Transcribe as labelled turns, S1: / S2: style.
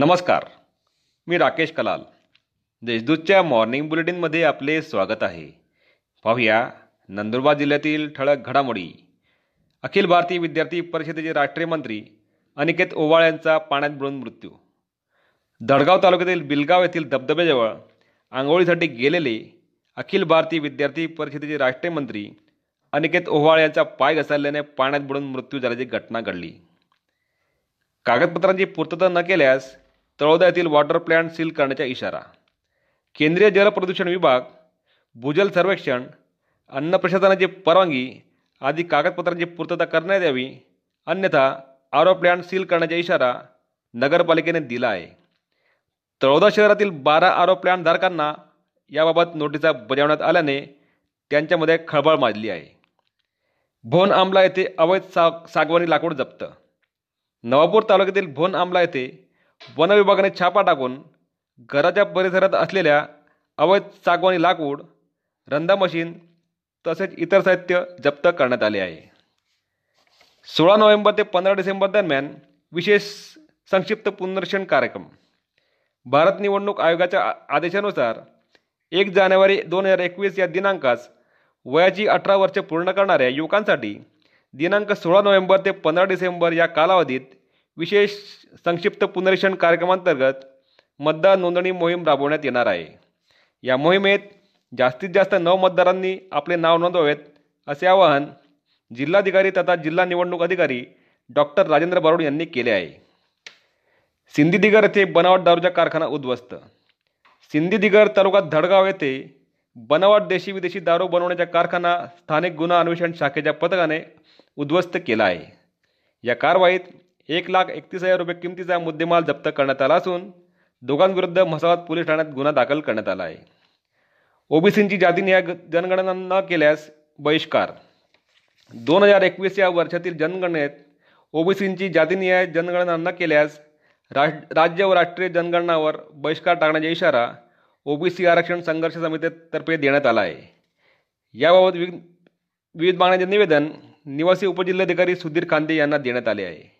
S1: नमस्कार. मी राकेश कलाल. देशदूतच्या मॉर्निंग बुलेटिनमध्ये आपले स्वागत आहे. पाहूया नंदुरबार जिल्ह्यातील ठळक घडामोडी. अखिल भारतीय विद्यार्थी परिषदेचे राष्ट्रीय मंत्री अनिकेत ओवाळ यांचा पाण्यात बुडून मृत्यू. दडगाव तालुक्यातील बिलगाव येथील धबधब्याजवळ आंघोळीसाठी गेलेले अखिल भारतीय विद्यार्थी परिषदेचे राष्ट्रीय मंत्री अनिकेत ओव्हाळ यांचा पाय घसरल्याने पाण्यात बुडून मृत्यू झाल्याची घटना घडली. कागदपत्रांची पूर्तता न केल्यास तळोदा येथील वॉटर प्लॅन्ट सील करण्याचा इशारा. केंद्रीय जलप्रदूषण विभाग भूजल सर्वेक्षण अन्न प्रशासनाची परवानगी आदी कागदपत्रांची पूर्तता करण्यात यावी अन्यथा आरो प्लॅन्ट सील करण्याचा इशारा नगरपालिकेने दिला आहे तळोदा शहरातील बारा आरो प्लॅन्ट धारकांना याबाबत नोटिसा बजावण्यात आल्याने त्यांच्यामध्ये खळबळ माजली आहे. भोन आमला येथे अवैध साग सागवानी लाकूड जप्त. नवापूर तालुक्यातील भोन आमला येथे वन विभागाने छापा टाकून घराच्या परिसरात असलेल्या अवैध सागवानी लाकूड रंदा मशीन तसेच इतर साहित्य जप्त करण्यात आले आहे. सोळा नोव्हेंबर ते पंधरा डिसेंबर दरम्यान विशेष संक्षिप्त पुनर्शन कार्यक्रम. भारत निवडणूक आयोगाच्या आदेशानुसार एक जानेवारी दोन हजार एकवीस या दिनांकास वयाची अठरा वर्षे पूर्ण करणाऱ्या युवकांसाठी दिनांक सोळा नोव्हेंबर ते पंधरा डिसेंबर या कालावधीत विशेष संक्षिप्त पुनरीक्षण कार्यक्रमांतर्गत मतदार नोंदणी मोहीम राबवण्यात येणार आहे. या मोहिमेत जास्तीत जास्त नऊ मतदारांनी आपले नाव नोंदवावेत असे आवाहन जिल्हाधिकारी तथा जिल्हा निवडणूक अधिकारी डॉक्टर राजेंद्र बारोड यांनी केले आहे. सिंधीदिगर येथे बनावट दारूचा कारखाना उद्ध्वस्त. सिंधीदिगर तालुक्यात धडगाव येथे बनावट देशी विदेशी दारू बनवण्याचा कारखाना स्थानिक गुन्हा अन्वेषण शाखेच्या पथकाने उद्ध्वस्त केला आहे. या कारवाईत एक लाख एकतीस हजार रुपये किमतीचा मुद्देमाल जप्त करण्यात आला असून दोघांविरुद्ध म्हसावत पोलीस ठाण्यात गुन्हा दाखल करण्यात आला आहे. ओबीसींची जातीनिहाय ग- जनगणना न केल्यास बहिष्कार. दोन हजार एकवीस या वर्षातील जनगणनेत ओबीसींची जातीनिहाय जनगणना न केल्यास राज राज्य व राष्ट्रीय जनगणनावर बहिष्कार टाकण्याचा इशारा ओबीसी आरक्षण संघर्ष समितीतर्फे देण्यात आला आहे. याबाबत विविध विविध निवेदन निवासी उपजिल्हाधिकारी सुधीर खांदे यांना देण्यात आले आहे.